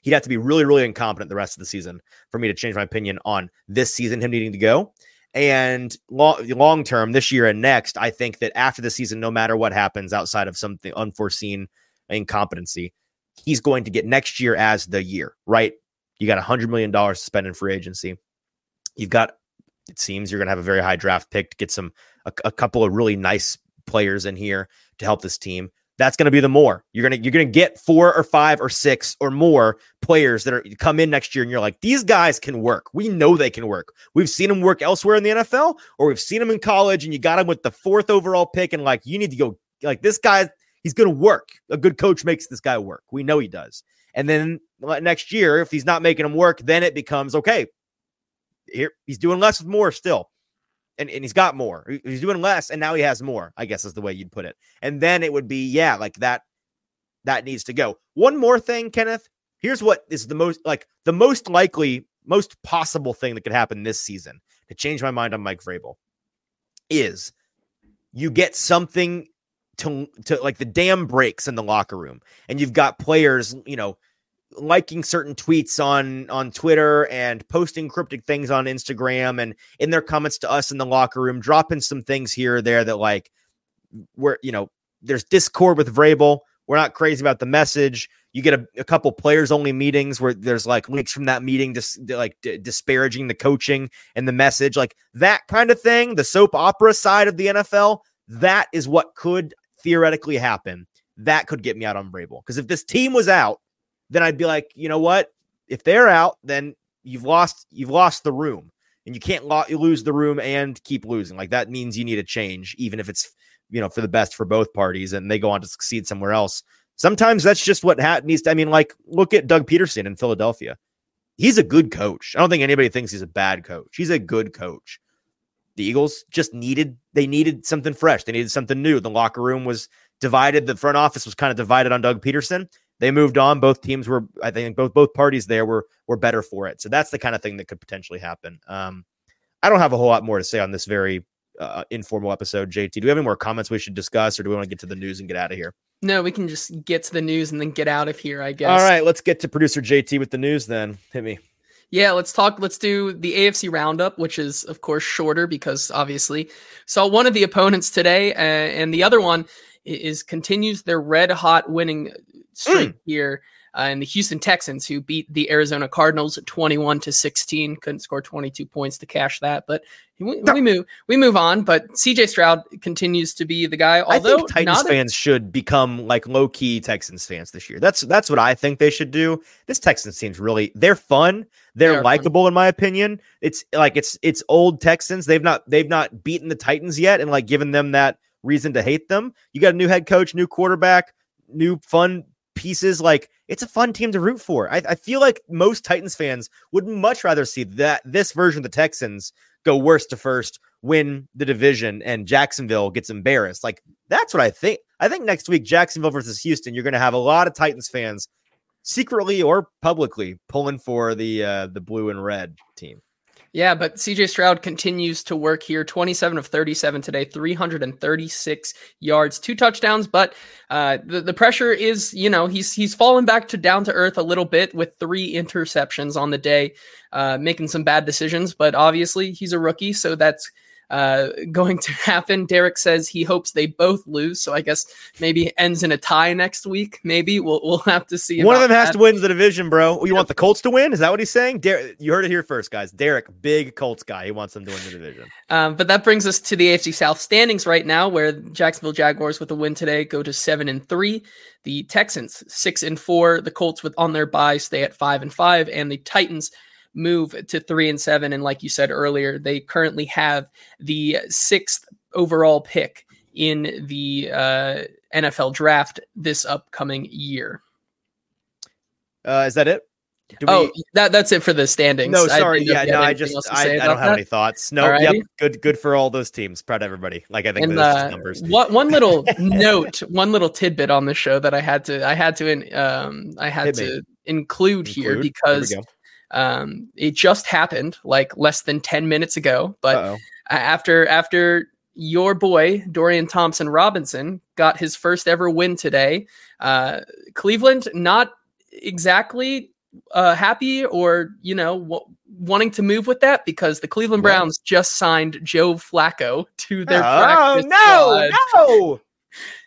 he'd have to be really, really incompetent the rest of the season for me to change my opinion on this season, him needing to go. And long, long term, this year and next, I think that after the season, no matter what happens outside of something unforeseen incompetency, he's going to get next year as the year, right? You got a $100 million to spend in free agency. You've got, it seems you're going to have a very high draft pick to get some, a, a couple of really nice players in here to help this team. That's going to be the more. You're going to you're going to get four or five or six or more players that are come in next year and you're like these guys can work. We know they can work. We've seen them work elsewhere in the NFL or we've seen them in college and you got them with the fourth overall pick and like you need to go like this guy he's going to work. A good coach makes this guy work. We know he does and then next year if he's not making him work then it becomes okay here he's doing less with more still and, and he's got more. He's doing less, and now he has more. I guess is the way you'd put it. And then it would be, yeah, like that. That needs to go. One more thing, Kenneth. Here's what is the most like the most likely, most possible thing that could happen this season to change my mind on Mike Vrabel is you get something to to like the dam breaks in the locker room, and you've got players, you know, liking certain tweets on on Twitter and posting cryptic things on Instagram and in their comments to us in the locker room, dropping some things here or there that like where you know there's discord with Vrabel. We're not crazy about the message. You get a, a couple players only meetings where there's like links from that meeting just like d- disparaging the coaching and the message, like that kind of thing. The soap opera side of the NFL. That is what could theoretically happen. That could get me out on Vrabel because if this team was out then I'd be like, you know what? If they're out, then you've lost you've lost the room, and you can't lo- lose the room and keep losing. Like that means you need a change, even if it's you know for the best for both parties, and they go on to succeed somewhere else. Sometimes that's just what ha- needs to. I mean, like look at Doug Pederson in Philadelphia. He's a good coach. I don't think anybody thinks he's a bad coach. He's a good coach. The Eagles just needed they needed something fresh. They needed something new. The locker room was divided. The front office was kind of divided on Doug Pederson. They moved on. Both teams were, I think, both both parties there were were better for it. So that's the kind of thing that could potentially happen. Um, I don't have a whole lot more to say on this very uh, informal episode. JT, do we have any more comments we should discuss, or do we want to get to the news and get out of here? No, we can just get to the news and then get out of here. I guess. All right, let's get to producer JT with the news. Then hit me. Yeah, let's talk. Let's do the AFC roundup, which is, of course, shorter because obviously saw one of the opponents today, uh, and the other one is continues their red hot winning streak mm. here. Uh, and the Houston Texans, who beat the Arizona Cardinals 21 to 16, couldn't score 22 points to cash that, but we, we move we move on. But CJ Stroud continues to be the guy. Although I think Titans fans should become like low key Texans fans this year. That's that's what I think they should do. This Texans team's really they're fun. They're they likable in my opinion. It's like it's it's old Texans. They've not they've not beaten the Titans yet, and like given them that reason to hate them. You got a new head coach, new quarterback, new fun pieces. Like it's a fun team to root for. I, I, feel like most Titans fans would much rather see that this version of the Texans go worst to first, win the division, and Jacksonville gets embarrassed. Like that's what I think. I think next week Jacksonville versus Houston, you're going to have a lot of Titans fans secretly or publicly pulling for the uh, the blue and red team. Yeah, but CJ Stroud continues to work here 27 of 37 today, 336 yards, two touchdowns. But uh, the, the pressure is, you know, he's he's fallen back to down to earth a little bit with three interceptions on the day, uh, making some bad decisions. But obviously, he's a rookie, so that's uh, going to [LAUGHS] happen. Derek says he hopes they both lose, so I guess maybe ends in a tie next week. Maybe we'll we'll [LAUGHS] have to see. One of them that. has to win the division, bro. You want the Colts to win? Is that what he's saying? Derek, you heard it here first, guys. Derek, big Colts guy. He wants them to win the division. Um, but that brings us to the AFC South standings right now, where Jacksonville Jaguars with a win today go to seven and three. The Texans six and four. The Colts with on their bye stay at five and five, and the Titans move to three and seven. And like you said earlier, they currently have the sixth overall pick in the uh, NFL draft this upcoming year. Uh, is that it? Do oh, we... that that's it for the standings. No, sorry. Yeah, no, I just I, I don't have that? any thoughts. No, Alrighty. yep, good good for all those teams. Proud of everybody. Like I think and, uh, numbers. One, one little [LAUGHS] note, one little tidbit on the show that I had to I had to um I had Hit to include, include, here because Um, it just happened like less than 10 minutes ago, but Uh-oh. after after your boy Dorian Thompson Robinson got his first ever win today, uh, Cleveland not exactly uh, happy or you know w- wanting to move with that because the Cleveland What? Browns just signed Joe Flacco to their oh practice no, squad. no,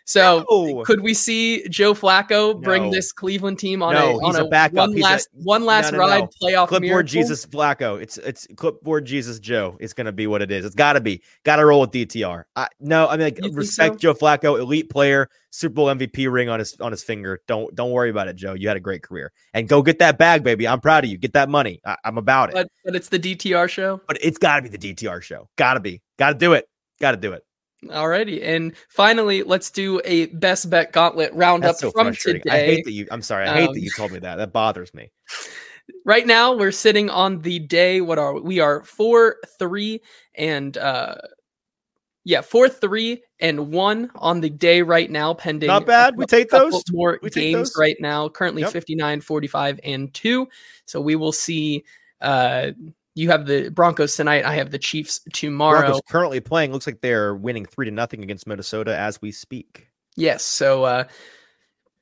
So no. could we see Joe Flacco bring No. this Cleveland team on No, a on a a, backup. one He's a- last one last ride playoff Clipboard miracle? Jesus Flacco. It's it's clipboard Jesus Joe. It's gonna be what it is. It's gotta be. Gotta roll with DTR. I, no, I mean like, respect so? Joe Flacco, elite player, Super Bowl MVP ring on his on his finger. Don't don't worry about it, Joe. You had a great career and go get that bag, baby. I'm proud of you. Get that money. I, I'm about it. But but it's the DTR show. but it's got to be the DTR show. Got to be. Got to do it. Got to do it. Alrighty, and finally, let's do a best bet gauntlet roundup so from today. I hate that you. I'm sorry. I hate Um, that you told me that. That bothers me. [LAUGHS] right now we're sitting on the day what are we? we are four three and uh yeah four three and one on the day right now pending Not bad. We take those. more We take games those. right now currently Yep. 59 45 and 2 so we will see uh you have the broncos tonight i have the chiefs tomorrow Broncos currently playing. Looks like they're winning three to nothing against Minnesota as we speak. yes so uh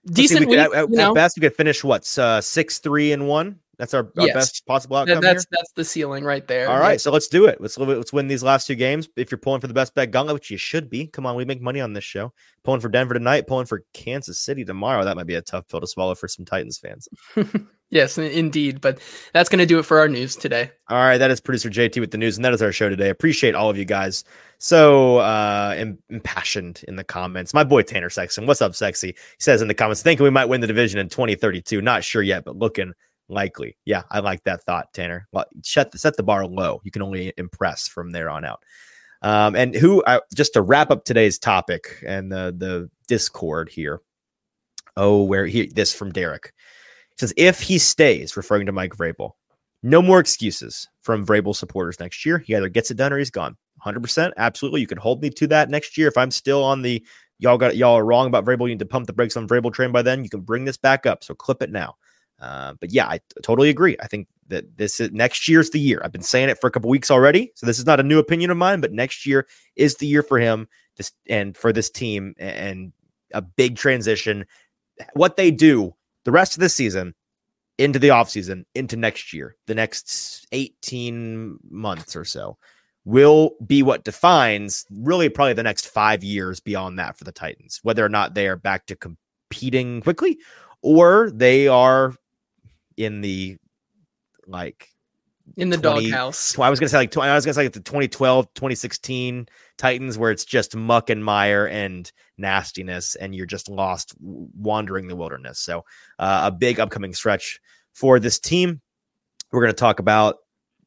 see, decent we week, at, at- you at best, we could finish what uh, six, three, and one. That's our, our Yes. best possible That- outcome that's here. that's the ceiling right there All right, Like, so let's do it. Let's let's win these last two games. If you're pulling for the best bet gauntlet, which you should be, come on, we make money on this show. Pulling for Denver tonight, pulling for Kansas City tomorrow. That might be a tough pill to swallow for some Titans fans. [LAUGHS] yes indeed but that's going to do it for our news today All right, that is producer JT with the news, and that is our show today. Appreciate all of you guys so uh im- impassioned in the comments. My boy Tanner Sexton, what's up, sexy? He says in the comments, thinking we might win the division in 2032. Not sure yet, but looking likely. Yeah, I like that thought, Tanner. Well, shut the, set the bar low. You can only impress from there on out. Um, and who uh, just to wrap up today's topic and the the Discord here. Oh, where he this from Derek says if he stays, referring to Mike Vrabel, no more excuses from Vrabel supporters next year. He either gets it done or he's gone. 100%. Absolutely. You can hold me to that next year. If I'm still on the y'all got y'all are wrong about Vrabel, you need to pump the brakes on Vrabel train by then. You can bring this back up. So clip it now. Uh, but yeah, I totally agree. I think that this is next year's the year. I've been saying it for a couple weeks already. So this is not a new opinion of mine, but next year is the year for him this, and for this team and a big transition. What they do the rest of the season into the offseason, into next year, the next 18 months or so, will be what defines really probably the next five years beyond that for the Titans, whether or not they are back to competing quickly or they are in the like in the 20 doghouse. I was gonna say like I was gonna say like the 2012, 2016 Titans, where it's just muck and mire and nastiness, and you're just lost wandering the wilderness. So uh, a big upcoming stretch for this team. We're gonna talk about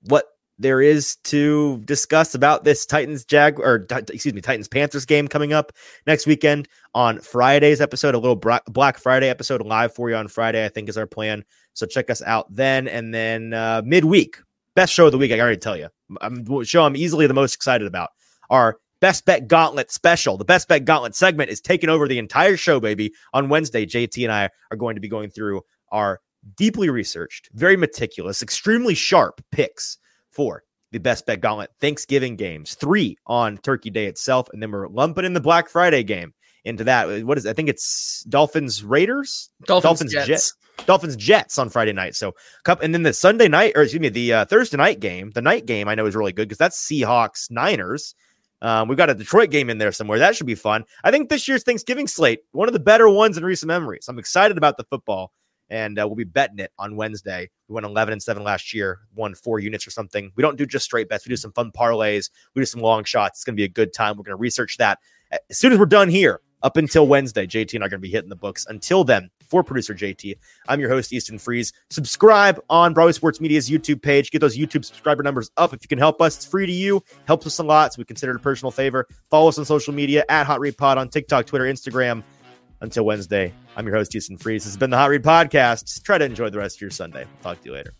what there is to discuss about this Titans Jag or excuse me Titans Panthers game coming up next weekend on Friday's episode. A little Black Friday episode live for you on Friday, I think is our plan. So check us out then, and then uh, midweek best show of the week. I can already tell you, um, I'm show I'm easily the most excited about. Our best bet gauntlet special. The best bet gauntlet segment is taking over the entire show, baby. On Wednesday, JT and I are going to be going through our deeply researched, very meticulous, extremely sharp picks for the best bet gauntlet Thanksgiving games. Three on Turkey Day itself, and then we're lumping in the Black Friday game into that. What is? I think it's Dolphins Raiders. Dolphins, Dolphins, Jets. Jets. Dolphins Jets on Friday night. So cup and then the Sunday night or excuse me, the uh, Thursday night game, the night game I know is really good because that's Seahawks Niners. Um, we've got a Detroit game in there somewhere. That should be fun. I think this year's Thanksgiving slate, one of the better ones in recent memories. I'm excited about the football, and uh, we'll be betting it on Wednesday. We went 11 and 7 last year, won four units or something. We don't do just straight bets. We do some fun parlays. We do some long shots. It's going to be a good time. We're going to research that as soon as we're done here. Up until Wednesday, JT and I are going to be hitting the books. Until then, for producer JT, I'm your host, Easton Freeze. Subscribe on Broadway Sports Media's YouTube page. Get those YouTube subscriber numbers up if you can help us. It's free to you, helps us a lot. So we consider it a personal favor. Follow us on social media at Hot Read Pod on TikTok, Twitter, Instagram. Until Wednesday, I'm your host, Easton Freeze. This has been the Hot Read Podcast. Try to enjoy the rest of your Sunday. Talk to you later.